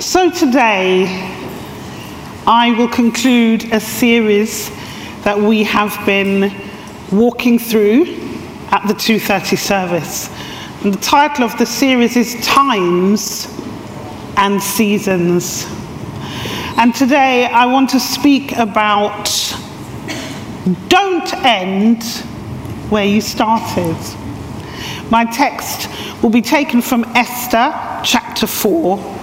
So today, I will conclude a series that we have been walking through at the 2:30 service. And the title of the series is Times and Seasons. And today I want to speak about don't end where you started. My text will be taken from Esther chapter 4,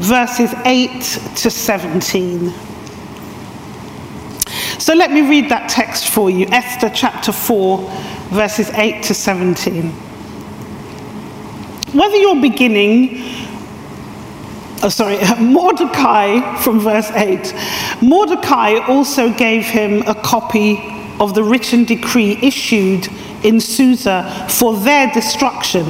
verses 8 to 17. So let me read that text for you Esther chapter 4, verses 8 to 17. Whether you're beginning, oh, sorry, Mordecai from verse 8, Mordecai also gave him a copy of the written decree issued in Susa for their destruction,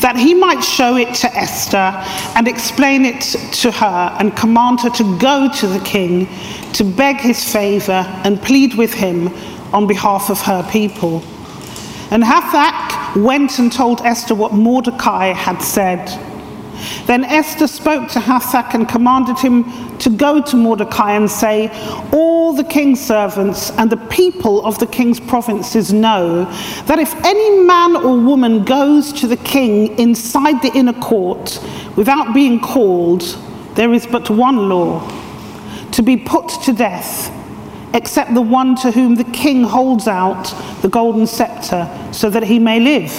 that he might show it to Esther and explain it to her and command her to go to the king to beg his favor and plead with him on behalf of her people. And Hathach went and told Esther what Mordecai had said. Then Esther spoke to Hathach and commanded him to go to Mordecai and say, All the king's servants and the people of the king's provinces know that if any man or woman goes to the king inside the inner court without being called, there is but one law to be put to death, except the one to whom the king holds out the golden scepter so that he may live.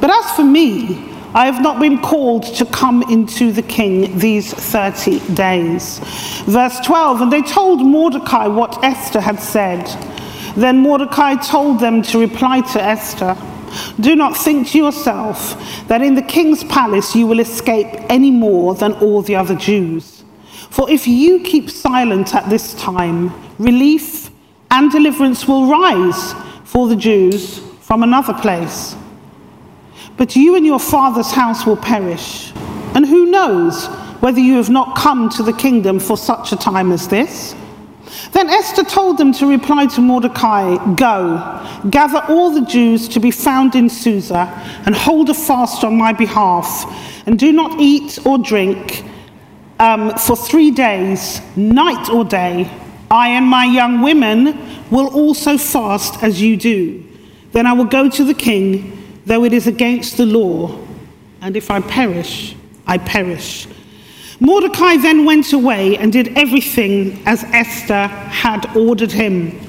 But as for me, I have not been called to come into the king these 30 days. Verse 12 And they told Mordecai what Esther had said. Then Mordecai told them to reply to Esther Do not think to yourself that in the king's palace you will escape any more than all the other Jews. For if you keep silent at this time, relief and deliverance will rise for the Jews from another place. But you and your father's house will perish. And who knows whether you have not come to the kingdom for such a time as this? Then Esther told them to reply to Mordecai Go, gather all the Jews to be found in Susa, and hold a fast on my behalf, and do not eat or drink um, for three days, night or day. I and my young women will also fast as you do. Then I will go to the king though it is against the law, and if I perish, I perish. Mordecai then went away and did everything as Esther had ordered him.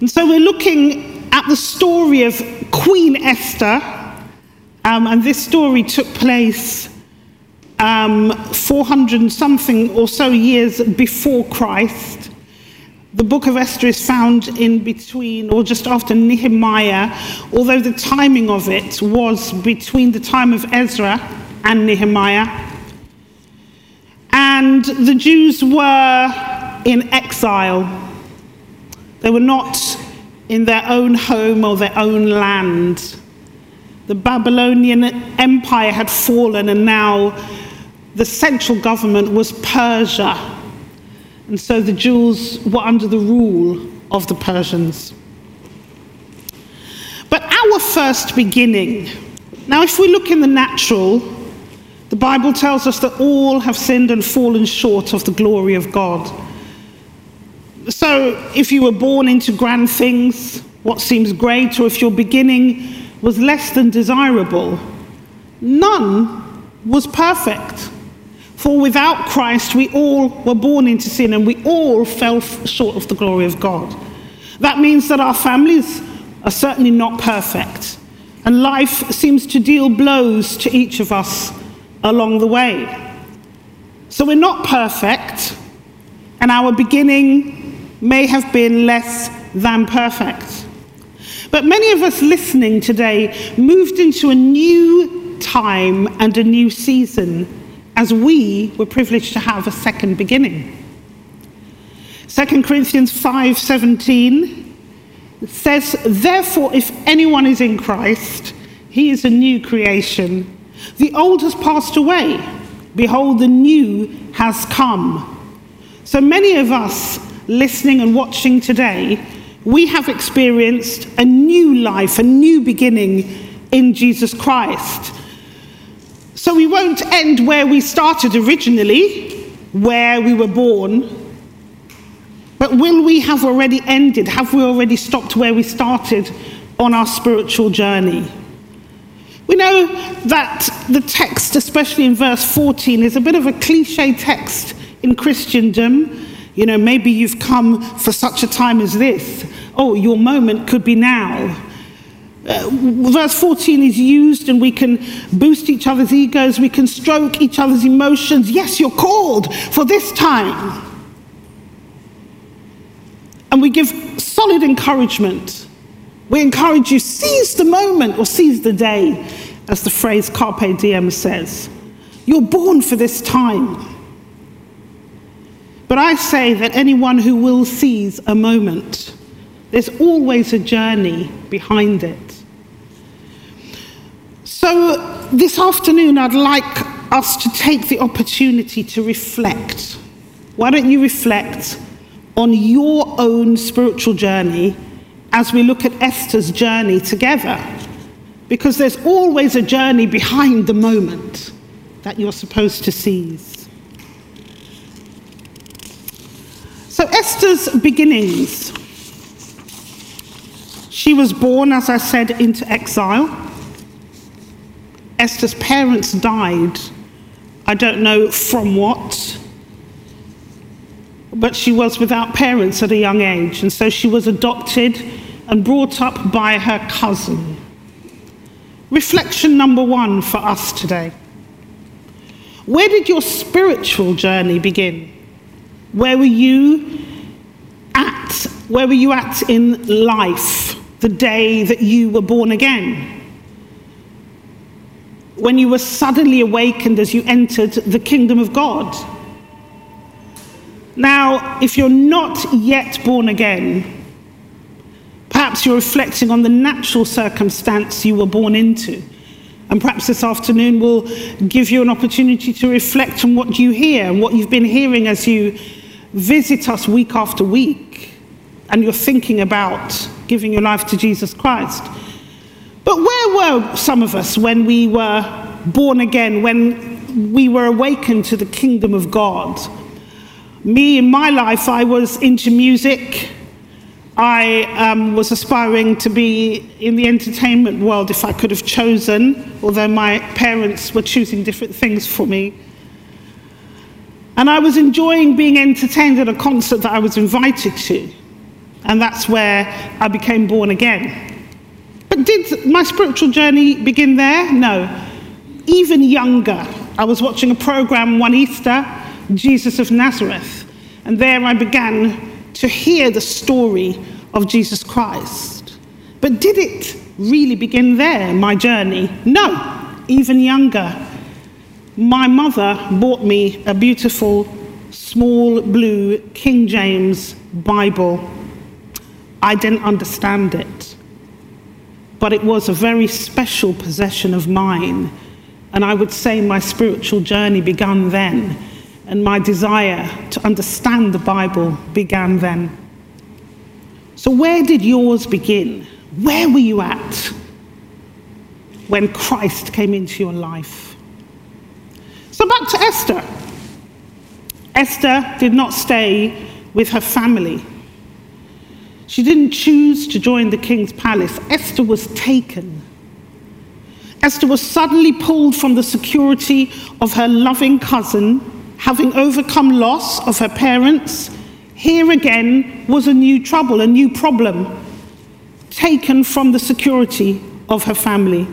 And so we're looking at the story of Queen Esther, um, and this story took place um, 400 something or so years before Christ. The book of Esther is found in between or just after Nehemiah, although the timing of it was between the time of Ezra and Nehemiah. And the Jews were in exile. They were not in their own home or their own land. The Babylonian Empire had fallen, and now the central government was Persia and so the Jews were under the rule of the Persians. But our first beginning, now, if we look in the natural, the Bible tells us that all have sinned and fallen short of the glory of God. So, if you were born into grand things, what seems great, or if your beginning was less than desirable, none was perfect. For without Christ, we all were born into sin and we all fell short of the glory of God. That means that our families are certainly not perfect, and life seems to deal blows to each of us along the way. So we're not perfect, and our beginning may have been less than perfect. But many of us listening today moved into a new time and a new season as we were privileged to have a second beginning. 2 Corinthians 5:17 says, "Therefore if anyone is in Christ, he is a new creation. The old has passed away; behold the new has come." So many of us listening and watching today, we have experienced a new life, a new beginning in Jesus Christ. So we won't end where we started originally, where we were born. But will we have already ended? Have we already stopped where we started on our spiritual journey? We know that the text, especially in verse 14, is a bit of a cliche text in Christendom. You know, maybe you've come for such a time as this. Oh, your moment could be now. Uh, verse 14 is used, and we can boost each other's egos, we can stroke each other's emotions. Yes, you're called for this time. And we give solid encouragement. We encourage you, seize the moment or seize the day, as the phrase carpe diem says. You're born for this time. But I say that anyone who will seize a moment, there's always a journey behind it. So, this afternoon, I'd like us to take the opportunity to reflect. Why don't you reflect on your own spiritual journey as we look at Esther's journey together? Because there's always a journey behind the moment that you're supposed to seize. So, Esther's beginnings. She was born, as I said, into exile. Esther's parents died. I don't know from what, but she was without parents at a young age, and so she was adopted and brought up by her cousin. Reflection number one for us today. Where did your spiritual journey begin? Where were you at? Where were you at in life the day that you were born again? When you were suddenly awakened as you entered the kingdom of God. Now, if you're not yet born again, perhaps you're reflecting on the natural circumstance you were born into. And perhaps this afternoon will give you an opportunity to reflect on what you hear and what you've been hearing as you visit us week after week and you're thinking about giving your life to Jesus Christ. But where were some of us when we were born again, when we were awakened to the kingdom of God? Me, in my life, I was into music. I um, was aspiring to be in the entertainment world if I could have chosen, although my parents were choosing different things for me. And I was enjoying being entertained at a concert that I was invited to. And that's where I became born again. Did my spiritual journey begin there? No. Even younger, I was watching a program one Easter, Jesus of Nazareth, and there I began to hear the story of Jesus Christ. But did it really begin there, my journey? No. Even younger, my mother bought me a beautiful small blue King James Bible. I didn't understand it but it was a very special possession of mine. And I would say my spiritual journey began then, and my desire to understand the Bible began then. So, where did yours begin? Where were you at when Christ came into your life? So, back to Esther. Esther did not stay with her family. She didn't choose to join the king's palace. Esther was taken. Esther was suddenly pulled from the security of her loving cousin, having overcome loss of her parents. Here again was a new trouble, a new problem, taken from the security of her family.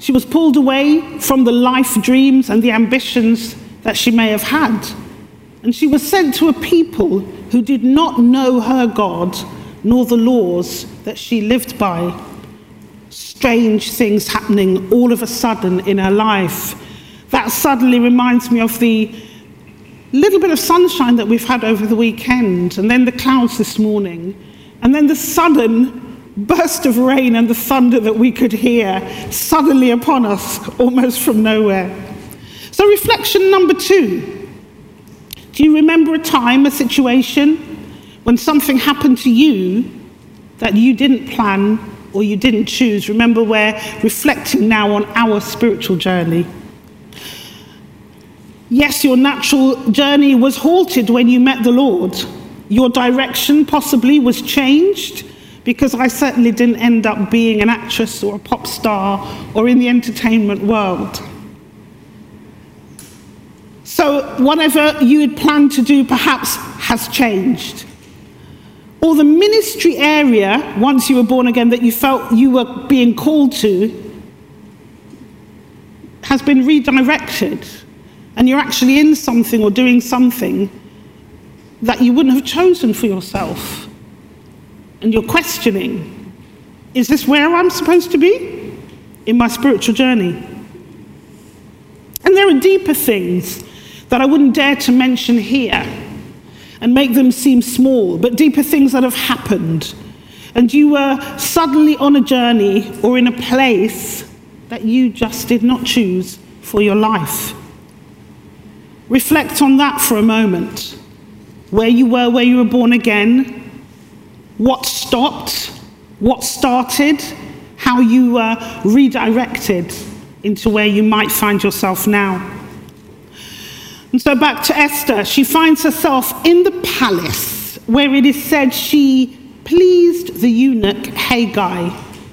She was pulled away from the life dreams and the ambitions that she may have had. And she was sent to a people who did not know her God nor the laws that she lived by. Strange things happening all of a sudden in her life. That suddenly reminds me of the little bit of sunshine that we've had over the weekend, and then the clouds this morning, and then the sudden burst of rain and the thunder that we could hear suddenly upon us, almost from nowhere. So, reflection number two do you remember a time, a situation when something happened to you that you didn't plan or you didn't choose? Remember, we're reflecting now on our spiritual journey. Yes, your natural journey was halted when you met the Lord. Your direction possibly was changed because I certainly didn't end up being an actress or a pop star or in the entertainment world. So, whatever you had planned to do perhaps has changed. Or the ministry area, once you were born again, that you felt you were being called to, has been redirected. And you're actually in something or doing something that you wouldn't have chosen for yourself. And you're questioning is this where I'm supposed to be in my spiritual journey? And there are deeper things that I wouldn't dare to mention here and make them seem small, but deeper things that have happened. And you were suddenly on a journey or in a place that you just did not choose for your life. Reflect on that for a moment. Where you were, where you were born again, what stopped, what started, how you were redirected into where you might find yourself now. And so back to Esther, she finds herself in the palace where it is said she pleased the eunuch Haggai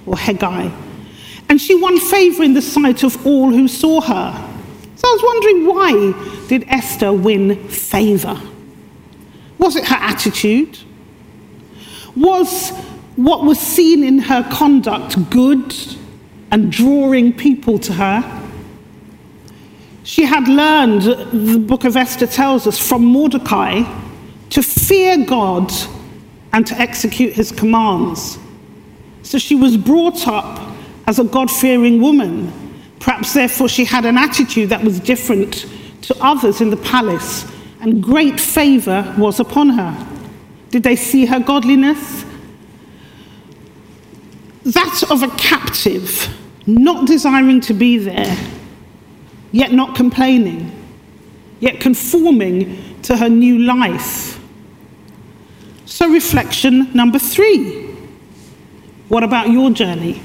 or Haggai. And she won favor in the sight of all who saw her. So I was wondering why did Esther win favor? Was it her attitude? Was what was seen in her conduct good and drawing people to her? She had learned, the book of Esther tells us, from Mordecai to fear God and to execute his commands. So she was brought up as a God fearing woman. Perhaps, therefore, she had an attitude that was different to others in the palace, and great favor was upon her. Did they see her godliness? That of a captive, not desiring to be there yet not complaining, yet conforming to her new life. So, reflection number three what about your journey?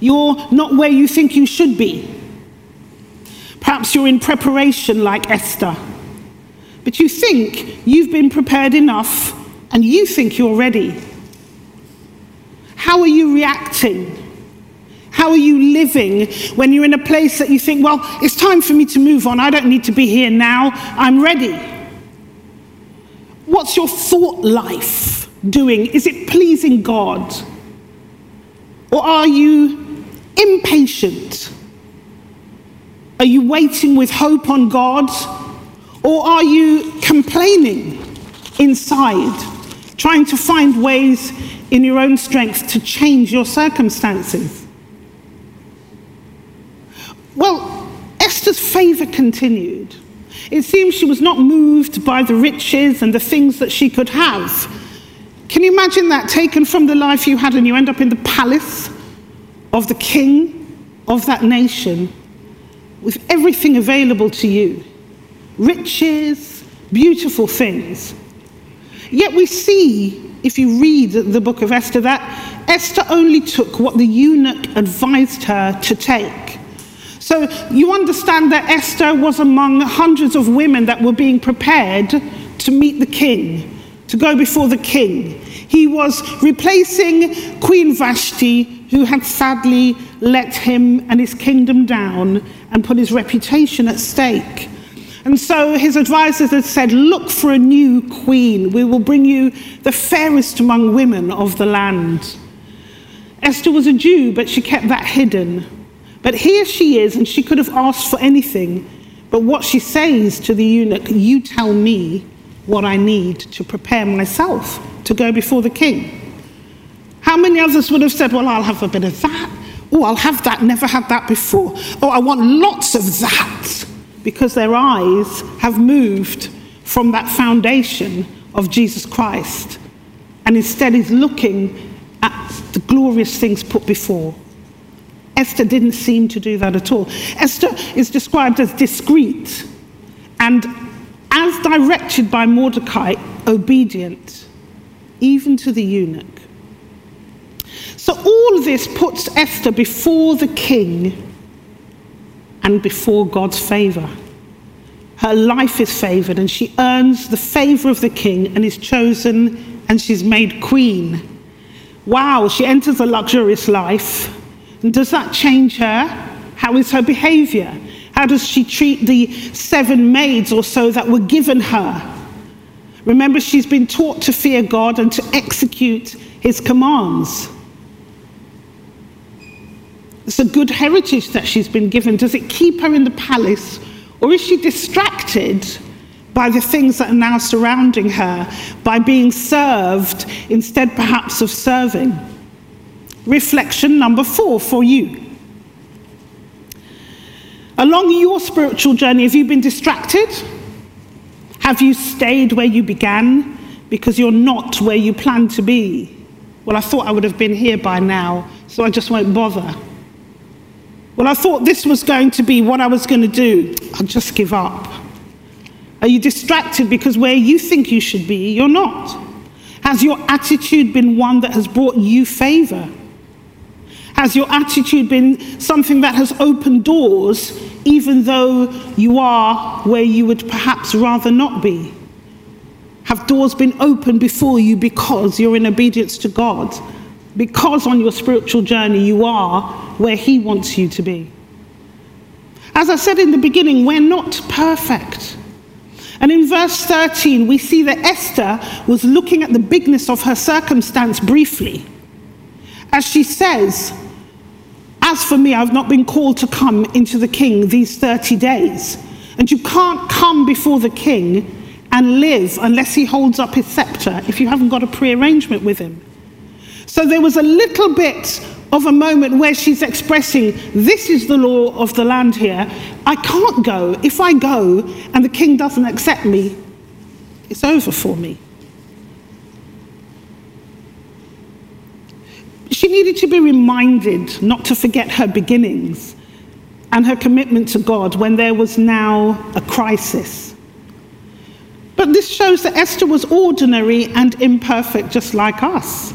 You're not where you think you should be. Perhaps you're in preparation like Esther, but you think you've been prepared enough and you think you're ready. How are you reacting? How are you living when you're in a place that you think, well, it's time for me to move on. I don't need to be here now. I'm ready. What's your thought life doing? Is it pleasing God? Or are you impatient? Are you waiting with hope on God? Or are you complaining inside, trying to find ways in your own strength to change your circumstances? Well, Esther's favor continued. It seems she was not moved by the riches and the things that she could have. Can you imagine that taken from the life you had and you end up in the palace of the king of that nation with everything available to you? Riches, beautiful things. Yet we see, if you read the book of Esther, that Esther only took what the eunuch advised her to take. So you understand that Esther was among hundreds of women that were being prepared to meet the king, to go before the king. He was replacing Queen Vashti, who had sadly let him and his kingdom down and put his reputation at stake. And so his advisors had said, Look for a new queen. We will bring you the fairest among women of the land. Esther was a Jew, but she kept that hidden. But here she is, and she could have asked for anything. But what she says to the eunuch, You tell me what I need to prepare myself to go before the king. How many others would have said, Well, I'll have a bit of that. Oh, I'll have that, never had that before. Oh, I want lots of that. Because their eyes have moved from that foundation of Jesus Christ and instead is looking at the glorious things put before. Esther didn't seem to do that at all. Esther is described as discreet and, as directed by Mordecai, obedient, even to the eunuch. So, all this puts Esther before the king and before God's favor. her life is favored and she earns the favor of the king and is chosen and she's made queen. Wow, she enters a luxurious life. And does that change her? How is her behavior? How does she treat the seven maids or so that were given her? Remember, she's been taught to fear God and to execute his commands. It's a good heritage that she's been given. Does it keep her in the palace or is she distracted by the things that are now surrounding her, by being served instead perhaps of serving? Reflection number four for you. Along your spiritual journey, have you been distracted? Have you stayed where you began because you're not where you plan to be? Well, I thought I would have been here by now, so I just won't bother. Well, I thought this was going to be what I was going to do. I'll just give up. Are you distracted because where you think you should be, you're not? Has your attitude been one that has brought you favor? Has your attitude been something that has opened doors, even though you are where you would perhaps rather not be? Have doors been opened before you because you're in obedience to God? Because on your spiritual journey you are where He wants you to be. As I said in the beginning, we're not perfect. And in verse 13, we see that Esther was looking at the bigness of her circumstance briefly. As she says, As for me, I've not been called to come into the king these 30 days. And you can't come before the king and live unless he holds up his scepter if you haven't got a prearrangement with him. So there was a little bit of a moment where she's expressing, This is the law of the land here. I can't go. If I go and the king doesn't accept me, it's over for me. She needed to be reminded not to forget her beginnings and her commitment to God when there was now a crisis. But this shows that Esther was ordinary and imperfect, just like us.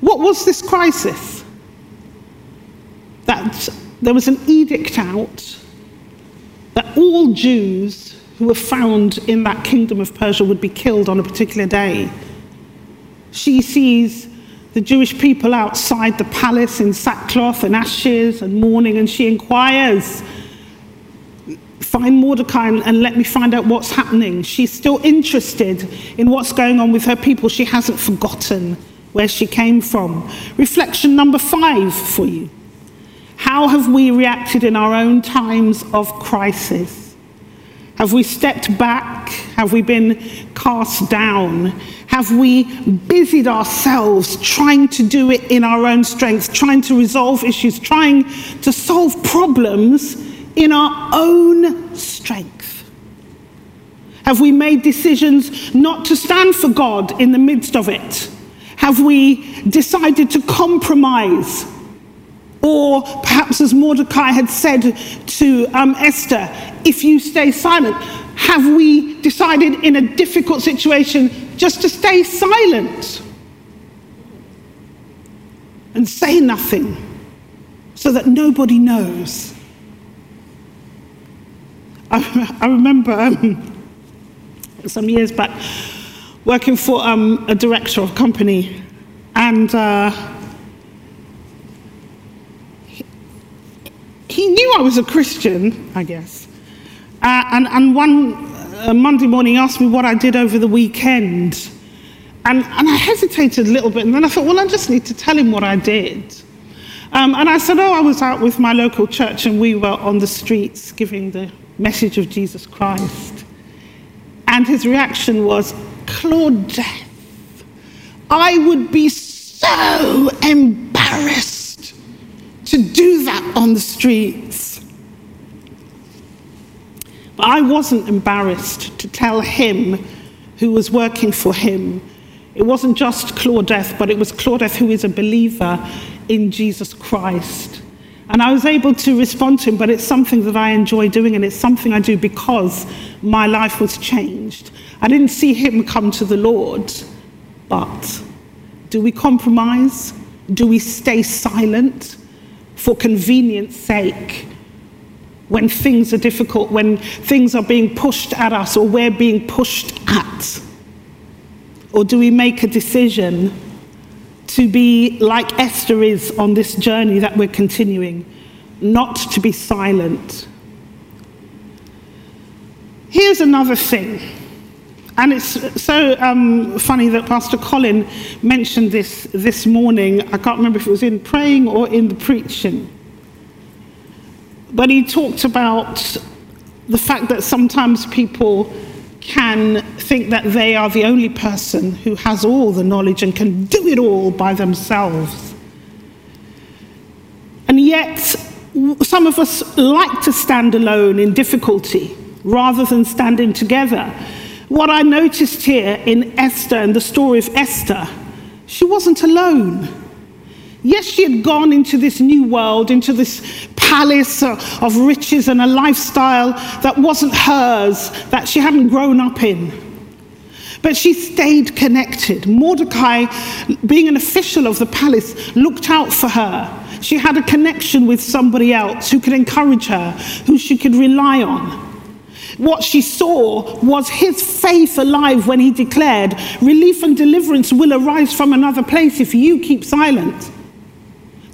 What was this crisis? That there was an edict out that all Jews who were found in that kingdom of Persia would be killed on a particular day. She sees the Jewish people outside the palace in sackcloth and ashes and mourning, and she inquires, Find Mordecai and, let me find out what's happening. She's still interested in what's going on with her people. She hasn't forgotten where she came from. Reflection number five for you. How have we reacted in our own times of crisis? Have we stepped back? Have we been cast down? Have we busied ourselves trying to do it in our own strength, trying to resolve issues, trying to solve problems in our own strength? Have we made decisions not to stand for God in the midst of it? Have we decided to compromise? Or perhaps, as Mordecai had said to um, Esther, if you stay silent, have we decided in a difficult situation just to stay silent and say nothing so that nobody knows? I, I remember um, some years back working for um, a director of a company, and uh, he, knew I was a Christian, I guess. Uh, and, and one uh, Monday morning asked me what I did over the weekend. And, and I hesitated a little bit, and then I thought, well, I just need to tell him what I did. Um, and I said, oh, I was out with my local church, and we were on the streets giving the message of Jesus Christ. And his reaction was, Claudette, I would be so embarrassed to do that on the streets. But I wasn't embarrassed to tell him who was working for him. It wasn't just Claudette, but it was Claudette who is a believer in Jesus Christ. And I was able to respond to him, but it's something that I enjoy doing, and it's something I do because my life was changed. I didn't see him come to the Lord, but do we compromise? Do we stay silent for convenience sake? when things are difficult, when things are being pushed at us or we're being pushed at? Or do we make a decision to be like Esther is on this journey that we're continuing, not to be silent? Here's another thing. And it's so um, funny that Pastor Colin mentioned this this morning. I can't remember if it was in praying or in the preaching. But he talked about the fact that sometimes people can think that they are the only person who has all the knowledge and can do it all by themselves. And yet, some of us like to stand alone in difficulty rather than standing together. What I noticed here in Esther and the story of Esther, she wasn't alone. Yes, she had gone into this new world, into this palace of riches and a lifestyle that wasn't hers, that she hadn't grown up in. But she stayed connected. Mordecai, being an official of the palace, looked out for her. She had a connection with somebody else who could encourage her, who she could rely on. What she saw was his faith alive when he declared, Relief and deliverance will arise from another place if you keep silent.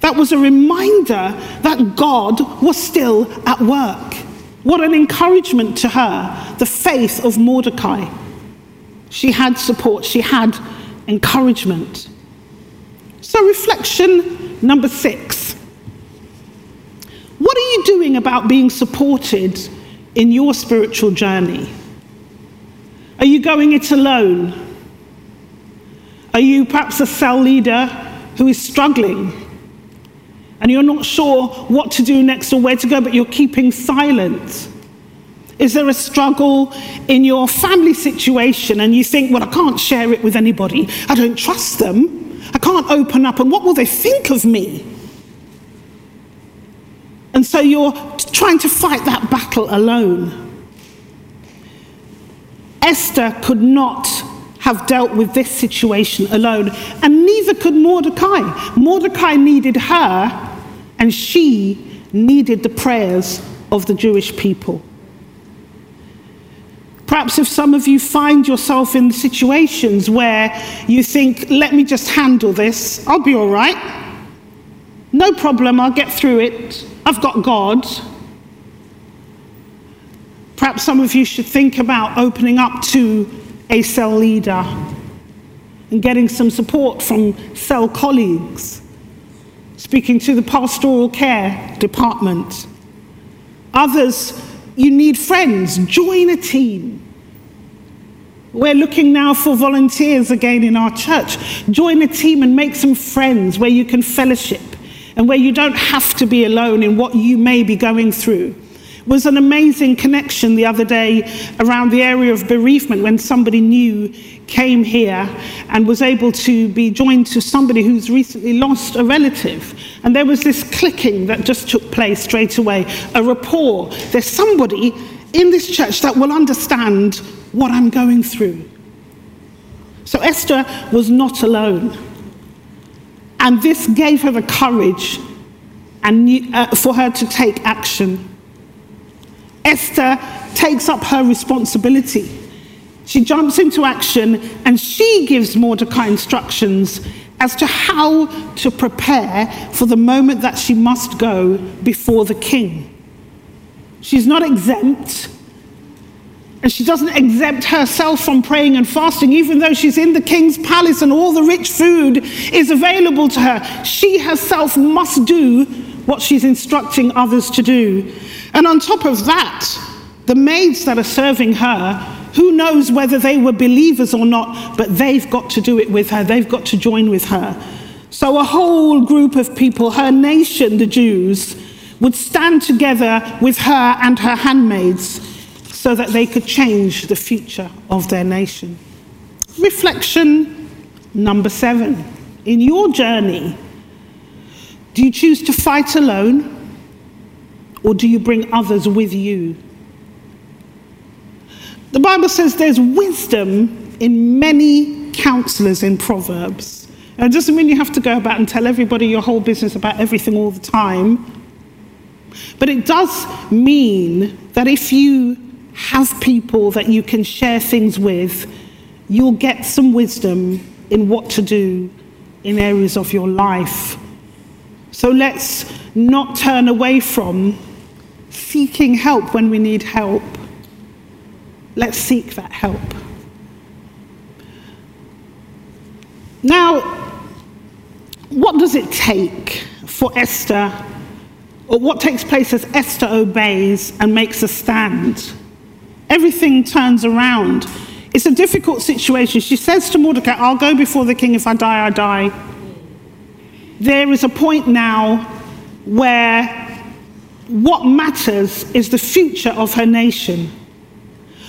That was a reminder that God was still at work. What an encouragement to her, the faith of Mordecai. She had support, she had encouragement. So, reflection number six. What are you doing about being supported in your spiritual journey? Are you going it alone? Are you perhaps a cell leader who is struggling and you're not sure what to do next or where to go, but you're keeping silent? Is there a struggle in your family situation and you think, well, I can't share it with anybody. I don't trust them. I can't open up, and what will they think of me? And so you're trying to fight that battle alone. Esther could not have dealt with this situation alone, and neither could Mordecai. Mordecai needed her and she needed the prayers of the Jewish people. Perhaps if some of you find yourself in situations where you think, let me just handle this, I'll be all right. No problem, I'll get through it. I've got God. Perhaps some of you should think about opening up to a cell leader and getting some support from cell colleagues speaking to the pastoral care department. Others, you need friends, join a team. We're looking now for volunteers again in our church. Join a team and make some friends where you can fellowship and where you don't have to be alone in what you may be going through was an amazing connection the other day around the area of bereavement when somebody new came here and was able to be joined to somebody who's recently lost a relative. And there was this clicking that just took place straight away, a rapport. There's somebody in this church that will understand what I'm going through. So Esther was not alone. And this gave her the courage and, uh, for her to take action. Esther takes up her responsibility. She jumps into action and she gives Mordecai instructions as to how to prepare for the moment that she must go before the king. She's not exempt, and she doesn't exempt herself from praying and fasting, even though she's in the king's palace and all the rich food is available to her. She herself must do what she's instructing others to do. And on top of that, the maids that are serving her, who knows whether they were believers or not, but they've got to do it with her, they've got to join with her. So a whole group of people, her nation, the Jews, would stand together with her and her handmaids so that they could change the future of their nation. Reflection number seven. In your journey, do you choose to fight alone or do you bring others with you? The Bible says there's wisdom in many counselors in Proverbs. And it doesn't mean you have to go about and tell everybody your whole business about everything all the time. But it does mean that if you have people that you can share things with, you'll get some wisdom in what to do in areas of your life. So let's not turn away from seeking help when we need help. Let's seek that help. Now, what does it take for Esther, or what takes place as Esther obeys and makes a stand? Everything turns around. It's a difficult situation. She says to Mordecai, I'll go before the king. If I die, I die. There is a point now where what matters is the future of her nation.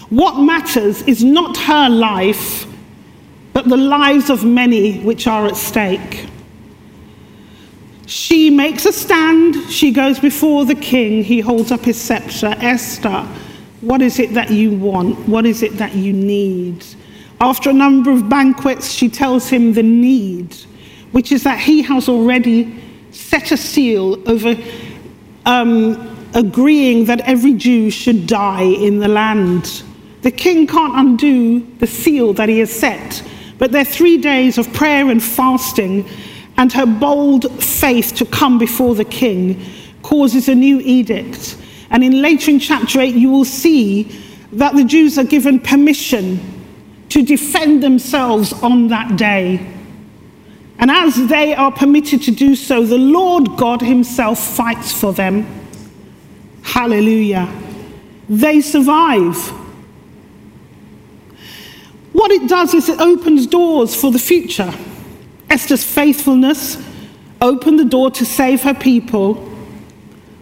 What matters is not her life, but the lives of many which are at stake. She makes a stand, she goes before the king, he holds up his scepter. Esther, what is it that you want? What is it that you need? After a number of banquets, she tells him the need, which is that he has already set a seal over um, agreeing that every Jew should die in the land. The king can't undo the seal that he has set but their three days of prayer and fasting and her bold faith to come before the king causes a new edict. And in later in chapter 8, you will see that the Jews are given permission to defend themselves on that day. And as they are permitted to do so, the Lord God Himself fights for them. Hallelujah. They survive. What it does is it opens doors for the future. Esther's faithfulness opened the door to save her people,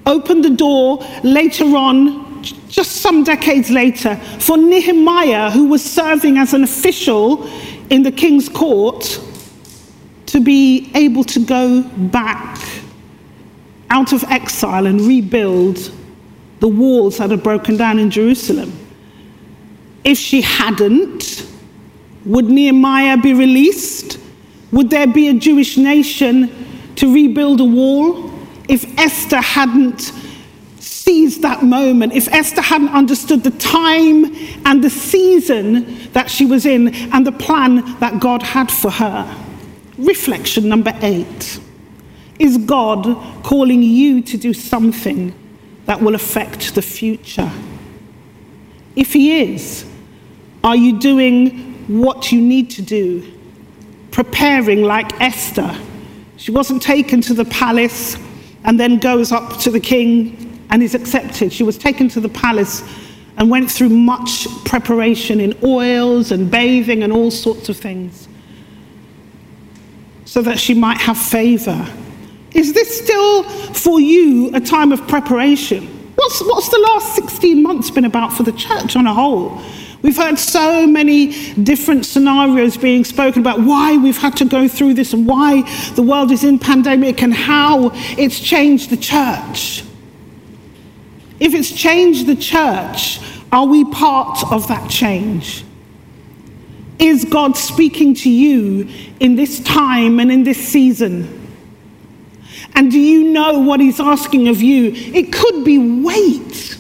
opened the door later on, just some decades later, for Nehemiah, who was serving as an official in the king's court, to be able to go back out of exile and rebuild the walls that had broken down in Jerusalem. If she hadn't, would Nehemiah be released? Would there be a Jewish nation to rebuild a wall? If Esther hadn't seized that moment, if Esther hadn't understood the time and the season that she was in and the plan that God had for her. Reflection number eight Is God calling you to do something that will affect the future? If He is, are you doing what you need to do, preparing like Esther. She wasn't taken to the palace and then goes up to the king and is accepted. She was taken to the palace and went through much preparation in oils and bathing and all sorts of things so that she might have favor. Is this still for you a time of preparation? What's, what's the last 16 months been about for the church on a whole? We've heard so many different scenarios being spoken about why we've had to go through this and why the world is in pandemic and how it's changed the church. If it's changed the church, are we part of that change? Is God speaking to you in this time and in this season? And do you know what He's asking of you? It could be wait.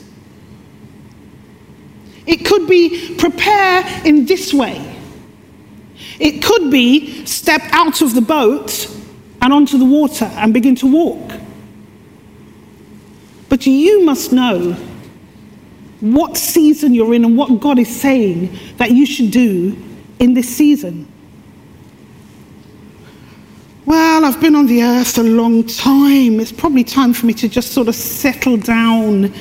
It could be prepare in this way. It could be step out of the boat and onto the water and begin to walk. But you must know what season you're in and what God is saying that you should do in this season. Well, I've been on the earth a long time. It's probably time for me to just sort of settle down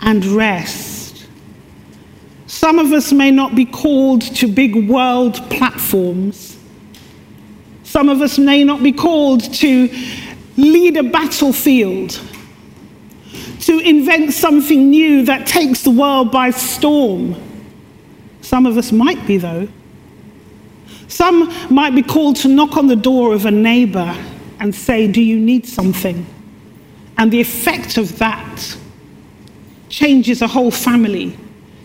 and rest. Some of us may not be called to big world platforms. Some of us may not be called to lead a battlefield, to invent something new that takes the world by storm. Some of us might be, though. Some might be called to knock on the door of a neighbor and say, Do you need something? And the effect of that changes a whole family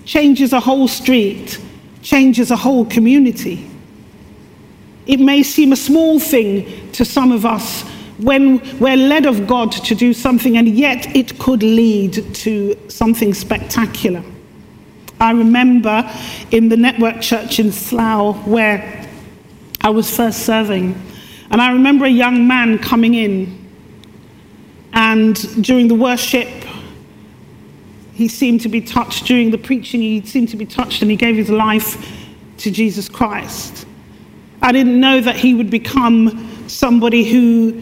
changes a whole street, changes a whole community. It may seem a small thing to some of us when we're led of God to do something, and yet it could lead to something spectacular. I remember in the network church in Slough where I was first serving, and I remember a young man coming in, and during the worship, he seemed to be touched. During the preaching, he seemed to be touched, and he gave his life to Jesus Christ. I didn't know that he would become somebody who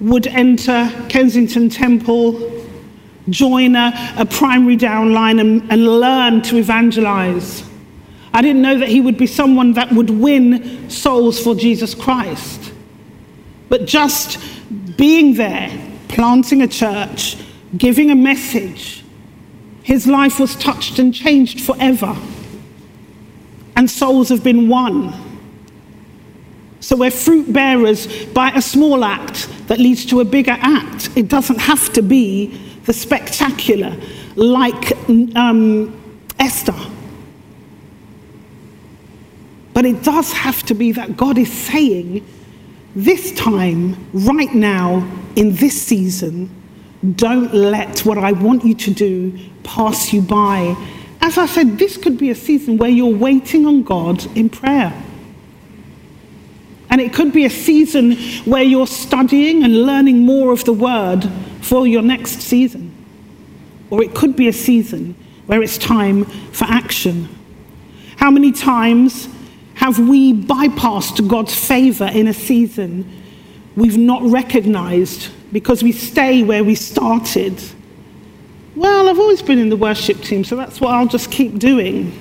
would enter Kensington Temple, join a, a primary downline, and, and learn to evangelize. I didn't know that he would be someone that would win souls for Jesus Christ. But just being there, planting a church, giving a message, his life was touched and changed forever. And souls have been won. So we're fruit bearers by a small act that leads to a bigger act. It doesn't have to be the spectacular, like um, Esther. But it does have to be that God is saying, this time, right now, in this season, don't let what I want you to do pass you by. As I said, this could be a season where you're waiting on God in prayer. And it could be a season where you're studying and learning more of the word for your next season. Or it could be a season where it's time for action. How many times have we bypassed God's favor in a season we've not recognized because we stay where we started? Well, I've always been in the worship team, so that's what I'll just keep doing.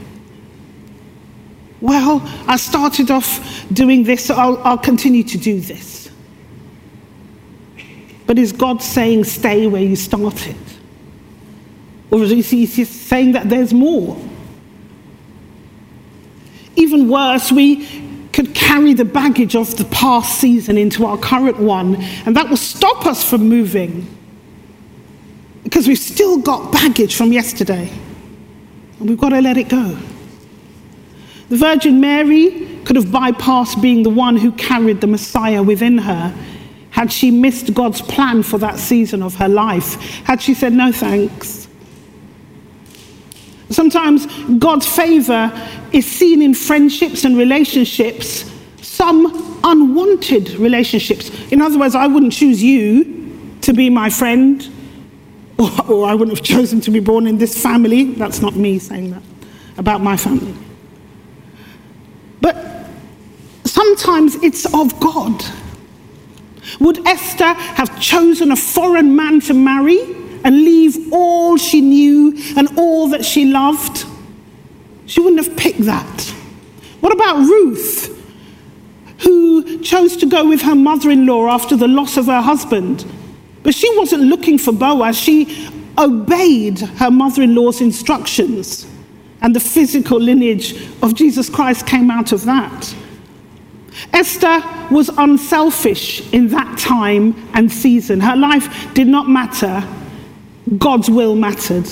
Well, I started off doing this, so I'll, I'll continue to do this. But is God saying, stay where you started? Or is he saying that there's more? Even worse, we could carry the baggage of the past season into our current one, and that will stop us from moving because we've still got baggage from yesterday, and we've got to let it go. The Virgin Mary could have bypassed being the one who carried the Messiah within her had she missed God's plan for that season of her life, had she said, no thanks. Sometimes God's favor is seen in friendships and relationships, some unwanted relationships. In other words, I wouldn't choose you to be my friend, or, or I wouldn't have chosen to be born in this family. That's not me saying that about my family. But sometimes it's of God. Would Esther have chosen a foreign man to marry and leave all she knew and all that she loved? She wouldn't have picked that. What about Ruth, who chose to go with her mother in law after the loss of her husband? But she wasn't looking for Boaz, she obeyed her mother in law's instructions. And the physical lineage of Jesus Christ came out of that. Esther was unselfish in that time and season. Her life did not matter, God's will mattered.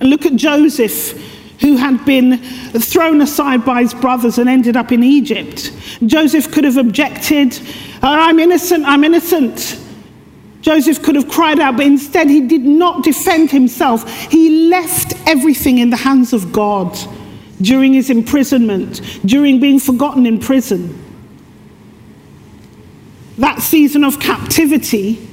And look at Joseph, who had been thrown aside by his brothers and ended up in Egypt. Joseph could have objected, oh, I'm innocent, I'm innocent. Joseph could have cried out, but instead he did not defend himself. He left everything in the hands of God during his imprisonment, during being forgotten in prison. That season of captivity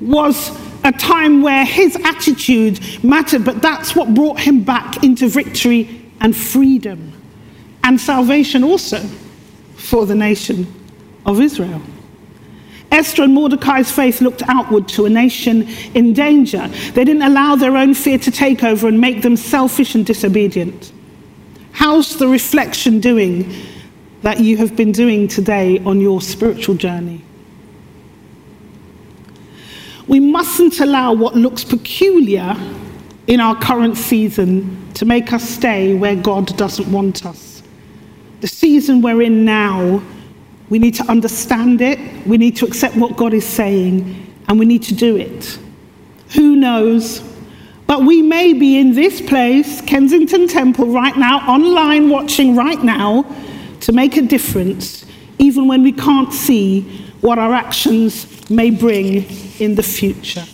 was a time where his attitude mattered, but that's what brought him back into victory and freedom and salvation also for the nation of Israel. Esther and Mordecai's faith looked outward to a nation in danger. They didn't allow their own fear to take over and make them selfish and disobedient. How's the reflection doing that you have been doing today on your spiritual journey? We mustn't allow what looks peculiar in our current season to make us stay where God doesn't want us. The season we're in now we need to understand it, we need to accept what God is saying, and we need to do it. Who knows? But we may be in this place, Kensington Temple, right now, online watching right now, to make a difference, even when we can't see what our actions may bring in the future.